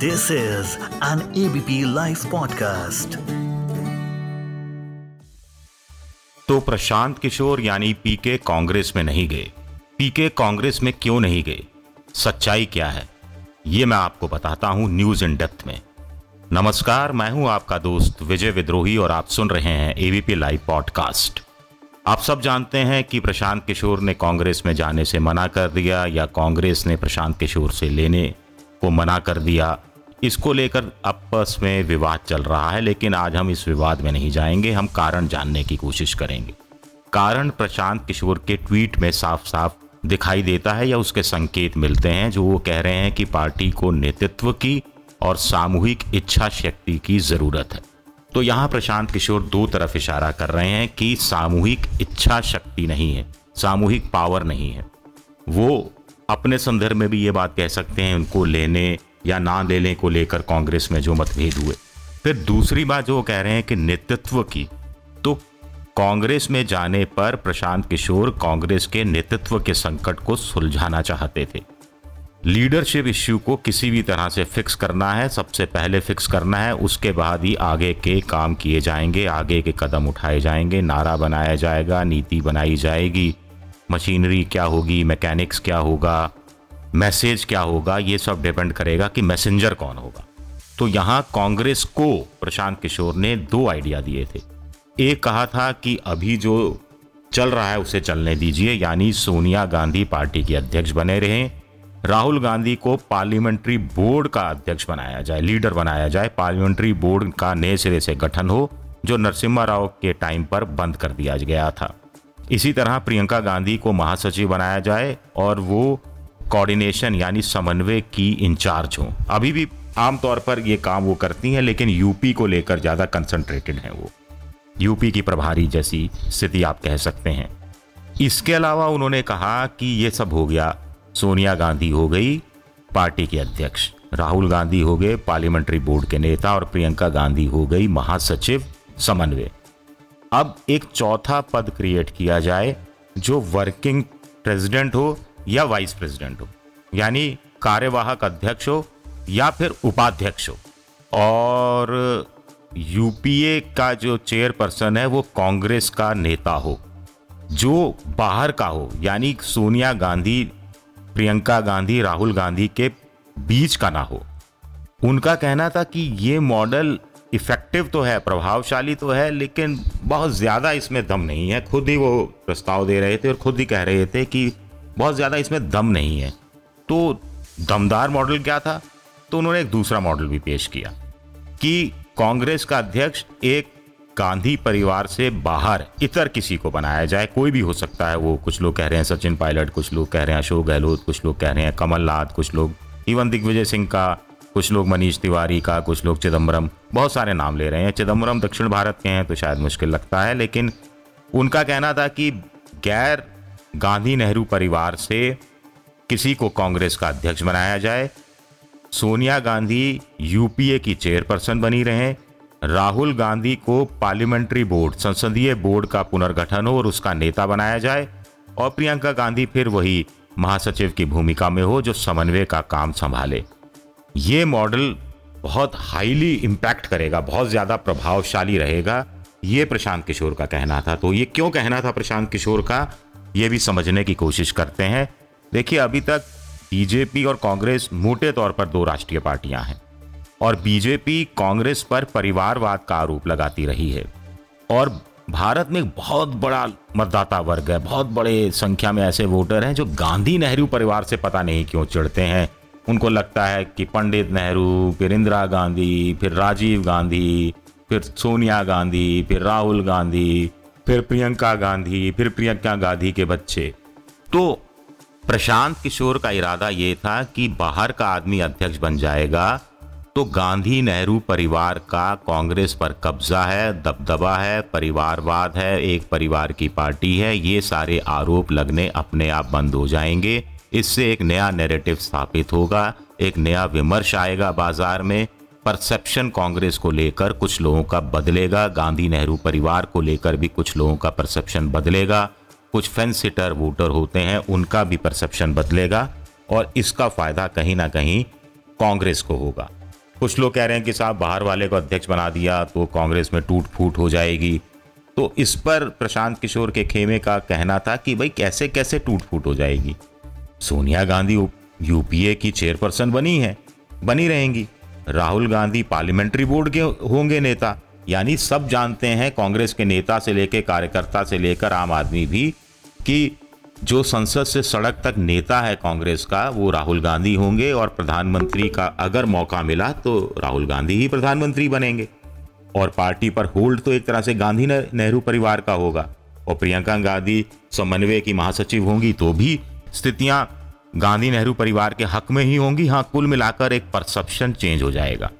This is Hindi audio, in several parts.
This is an ABP live podcast तो प्रशांत किशोर यानी पीके कांग्रेस में नहीं गए। पीके कांग्रेस में क्यों नहीं गए? सच्चाई क्या है? ये मैं आपको बताता हूँ न्यूज़ इन डेप्थ में। नमस्कार, मैं हूँ आपका दोस्त विजय विद्रोही और आप सुन रहे हैं एबीपी लाइव पॉडकास्ट आप सब जानते हैं कि प्रशांत किशोर ने कांग्रेस में जाने से मना कर दिया या कांग्रेस ने प्रशांत किशोर से लेने को मना कर दिया। इसको लेकर आपस में विवाद चल रहा है, लेकिन आज हम इस विवाद में नहीं जाएँगे, हम कारण जानने की कोशिश करेंगे। कारण प्रशांत किशोर के ट्वीट में साफ़ साफ़ दिखाई देता है या उसके संकेत मिलते हैं, जो वो कह रहे हैं कि पार्टी को नेतृत्व की और सामूहिक इच्छा शक्ति की ज़रूरत है। तो यहाँ प्रशांत किशोर दो तरफ़ इशारा कर रहे हैं कि सामूहिक इच्छा शक्ति नहीं है, सामूहिक पावर नहीं है। वो अपने संदर्भ में भी ये बात कह सकते हैं, उनको लेने या ना लेने को लेकर कांग्रेस में जो मतभेद हुए। फिर दूसरी बात जो कह रहे हैं कि नेतृत्व की तो कांग्रेस में जाने पर प्रशांत किशोर कांग्रेस के नेतृत्व के संकट को सुलझाना चाहते थे। लीडरशिप इश्यू को किसी भी तरह से फिक्स करना है, सबसे पहले फिक्स करना है, उसके बाद ही आगे के काम किए जाएँगे, आगे के कदम उठाए जाएँगे, नारा बनाया जाएगा, नीति बनाई जाएगी, मशीनरी क्या होगी, मैकेनिक्स क्या होगा मैसेज क्या होगा, ये सब डिपेंड करेगा कि मैसेंजर कौन होगा। तो यहाँ कांग्रेस को प्रशांत किशोर ने दो आइडिया दिए थे। एक कहा था कि अभी जो चल रहा है, उसे चलने दीजिए, यानी सोनिया गांधी पार्टी के अध्यक्ष बने रहें। राहुल गांधी को पार्लियामेंट्री बोर्ड का अध्यक्ष बनाया जाए, लीडर बनाया जाए, पार्लियामेंट्री बोर्ड का नए सिरे से गठन हो, जो नरसिम्हा राव के टाइम पर बंद कर दिया गया था। इसी तरह प्रियंका गांधी को महासचिव बनाया जाए, और वो कोऑर्डिनेशन यानी समन्वय की इंचार्ज हो। अभी भी आमतौर पर ये काम वो करती हैं, लेकिन यूपी को लेकर ज़्यादा कंसंट्रेटेड हैं वो। यूपी की प्रभारी जैसी स्थिति आप कह सकते हैं। इसके अलावा उन्होंने कहा कि ये सब हो गया। सोनिया गांधी हो गई, पार्टी के अध्यक्ष। राहुल गांधी हो गए, पार्लियामेंट्री बोर्ड के नेता और प्रियंका गांधी हो गई महासचिव समन्वय। अब एक चौथा पद क्रिएट किया जाए, जो वर्किंग प्रेसिडेंट हो या वाइस प्रेसिडेंट हो, यानी कार्यवाहक अध्यक्ष हो या फिर उपाध्यक्ष हो। और यूपीए का जो चेयरपर्सन है, वो कांग्रेस का नेता हो, जो बाहर का हो, यानी सोनिया गांधी, प्रियंका गांधी, राहुल गांधी के बीच का ना हो। उनका कहना था कि ये मॉडल इफ़ेक्टिव तो है, प्रभावशाली तो है, लेकिन बहुत ज़्यादा इसमें दम नहीं है। खुद ही वो प्रस्ताव दे रहे थे और खुद ही कह रहे थे कि बहुत ज़्यादा इसमें दम नहीं है। तो दमदार मॉडल क्या था? तो उन्होंने एक दूसरा मॉडल भी पेश किया कि कांग्रेस का अध्यक्ष एक गांधी परिवार से बाहर इतर किसी को बनाया जाए। कोई भी हो सकता है, वो कुछ लोग कह रहे हैं सचिन पायलट, कुछ लोग कह रहे हैं अशोक गहलोत, कुछ लोग कह रहे हैं कमलनाथ, कुछ लोग इवन दिग्विजय सिंह का, कुछ लोग मनीष तिवारी का, कुछ लोग चिदम्बरम बहुत सारे नाम ले रहे हैं। चिदम्बरम दक्षिण भारत के हैं तो शायद मुश्किल लगता है, लेकिन उनका कहना था कि गैर गांधी नेहरू परिवार से किसी को कांग्रेस का अध्यक्ष बनाया जाए। सोनिया गांधी यूपीए की चेयरपर्सन बनी रहे। राहुल गांधी को पार्लियामेंट्री बोर्ड, संसदीय बोर्ड का पुनर्गठन हो और उसका नेता बनाया जाए। और प्रियंका गांधी फिर वही महासचिव की भूमिका में हो जो समन्वय का काम संभाले। ये मॉडल बहुत हाईली इम्पैक्ट करेगा, बहुत ज़्यादा प्रभावशाली रहेगा। ये प्रशांत किशोर का कहना था। तो ये क्यों कहना था प्रशांत किशोर का? ये भी समझने की कोशिश करते हैं। देखिए, अभी तक बीजेपी और कांग्रेस मोटे तौर पर दो राष्ट्रीय पार्टियाँ हैं और बीजेपी कांग्रेस पर परिवारवाद का आरोप लगाती रही है। और भारत में बहुत बड़ा मतदाता वर्ग है, बहुत बड़े संख्या में ऐसे वोटर हैं जो गांधी नेहरू परिवार से पता नहीं क्यों चिड़ते हैं। उनको लगता है कि पंडित नेहरू, फिर इंदिरा गांधी, फिर राजीव गांधी, फिर सोनिया गांधी, फिर राहुल गांधी फिर प्रियंका गांधी, फिर प्रियंका गांधी के बच्चे। तो प्रशांत किशोर का इरादा ये था कि बाहर का आदमी अध्यक्ष बन जाएगा तो गांधी नेहरू परिवार का कांग्रेस पर कब्जा है, दबदबा है, परिवारवाद है, एक परिवार की पार्टी है, ये सारे आरोप लगने अपने आप बंद हो जाएँगे। इससे एक नया नैरेटिव स्थापित होगा, एक नया विमर्श आएगा बाज़ार में परसेप्शन कांग्रेस को लेकर कुछ लोगों का बदलेगा, गांधी नेहरू परिवार को लेकर भी कुछ लोगों का परसेप्शन बदलेगा, कुछ फेंसिटर वोटर होते हैं, उनका भी परसेप्शन बदलेगा और इसका फ़ायदा कहीं ना कहीं कांग्रेस को होगा। कुछ लोग कह रहे हैं कि साहब बाहर वाले को अध्यक्ष बना दिया तो कांग्रेस में टूट फूट हो जाएगी। तो इस पर प्रशांत किशोर के खेमे का कहना था कि भाई कैसे कैसे टूट फूट हो जाएगी? सोनिया गांधी यूपीए की चेयरपर्सन बनी है, बनी रहेंगी। राहुल गांधी पार्लियामेंट्री बोर्ड के होंगे नेता। यानी सब जानते हैं कांग्रेस के नेता से लेकर कार्यकर्ता से लेकर आम आदमी भी कि जो संसद से सड़क तक नेता है कांग्रेस का, वो राहुल गांधी होंगे और प्रधानमंत्री का अगर मौका मिला तो राहुल गांधी ही प्रधानमंत्री बनेंगे। और पार्टी पर होल्ड तो एक तरह से गांधी नेहरू परिवार का होगा। और प्रियंका गांधी समन्वय की महासचिव होंगी तो भी स्थितियाँ गांधी नेहरू परिवार के हक में ही होंगी। हाँ कुल मिलाकर एक परसेप्शन चेंज हो जाएगा।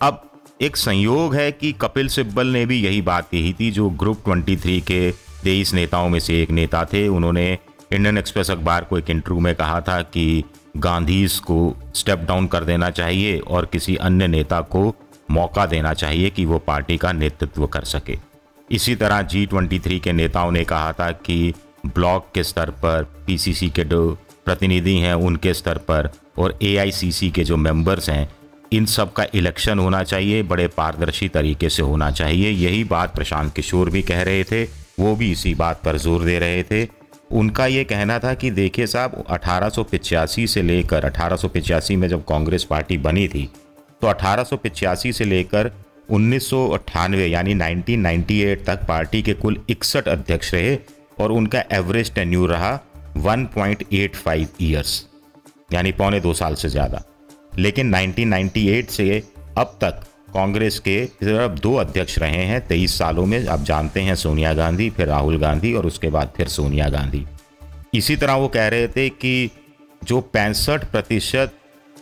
अब एक संयोग है कि कपिल सिब्बल ने भी यही बात कही थी, जो ग्रुप 23 के तेईस नेताओं में से एक नेता थे। उन्होंने इंडियन एक्सप्रेस अखबार को एक इंटरव्यू में कहा था कि गांधीज को स्टेप डाउन कर देना चाहिए और किसी अन्य नेता को मौका देना चाहिए कि वो पार्टी का नेतृत्व कर सके। इसी तरह जी ट्वेंटी थ्री के नेताओं ने कहा था कि ब्लॉक के स्तर पर पीसीसी के प्रतिनिधि हैं उनके स्तर पर और एआईसीसी के जो मेंबर्स हैं, इन सब का इलेक्शन होना चाहिए, बड़े पारदर्शी तरीके से होना चाहिए। यही बात प्रशांत किशोर भी कह रहे थे, वो भी इसी बात पर ज़ोर दे रहे थे। उनका ये कहना था कि देखिए साहब, अठारह से लेकर, अठारह में जब कांग्रेस पार्टी बनी थी तो अठारह से लेकर उन्नीस यानी 1998 तक पार्टी के कुल इकसठ अध्यक्ष रहे और उनका एवरेज टेन्यूर रहा। 1.85 ईयर्स यानी पौने दो साल से ज़्यादा। लेकिन 1998 से अब तक कांग्रेस के सिर्फ़ दो अध्यक्ष रहे हैं, तेईस सालों में। आप जानते हैं सोनिया गांधी, फिर राहुल गांधी और उसके बाद फिर सोनिया गांधी। इसी तरह वो कह रहे थे कि जो पैंसठ प्रतिशत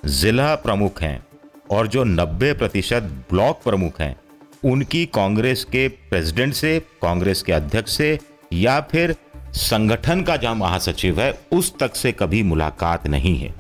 जिला प्रमुख हैं और जो नब्बे प्रतिशत ब्लॉक प्रमुख हैं, उनकी कांग्रेस के प्रेसिडेंट से, कांग्रेस के अध्यक्ष से या फिर संगठन का जहाँ महासचिव है, उस तक से कभी मुलाकात नहीं है।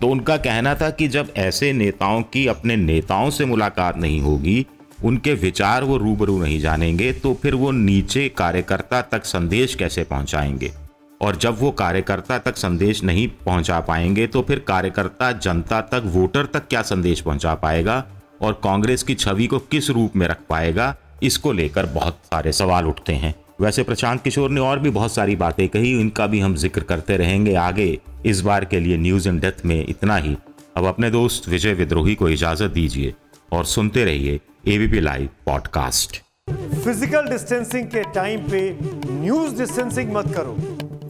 तो उनका कहना था कि जब ऐसे नेताओं की अपने नेताओं से मुलाकात नहीं होगी, उनके विचार वो रूबरू नहीं जानेंगे तो फिर वो नीचे कार्यकर्ता तक संदेश कैसे पहुंचाएँगे? और जब वो कार्यकर्ता तक संदेश नहीं पहुँचा पाएँगे तो फिर कार्यकर्ता जनता तक, वोटर तक क्या संदेश पहुँचा पाएगा? और कांग्रेस की छवि को किस रूप में रख पाएगा? इसको लेकर बहुत सारे सवाल उठते हैं। वैसे प्रशांत किशोर ने और भी बहुत सारी बातें कही, इनका भी हम ज़िक्र करते रहेंगे आगे। इस बार के लिए न्यूज़ इन डेथ में इतना ही। अब अपने दोस्त विजय विद्रोही को इजाज़त दीजिए और सुनते रहिए ABP live podcast physical distancing के टाइम पे न्यूज़ डिस्टेंसिंग मत करो।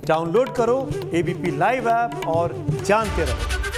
डाउनलोड करो एबीपी लाइव ऐप और जानते रहो।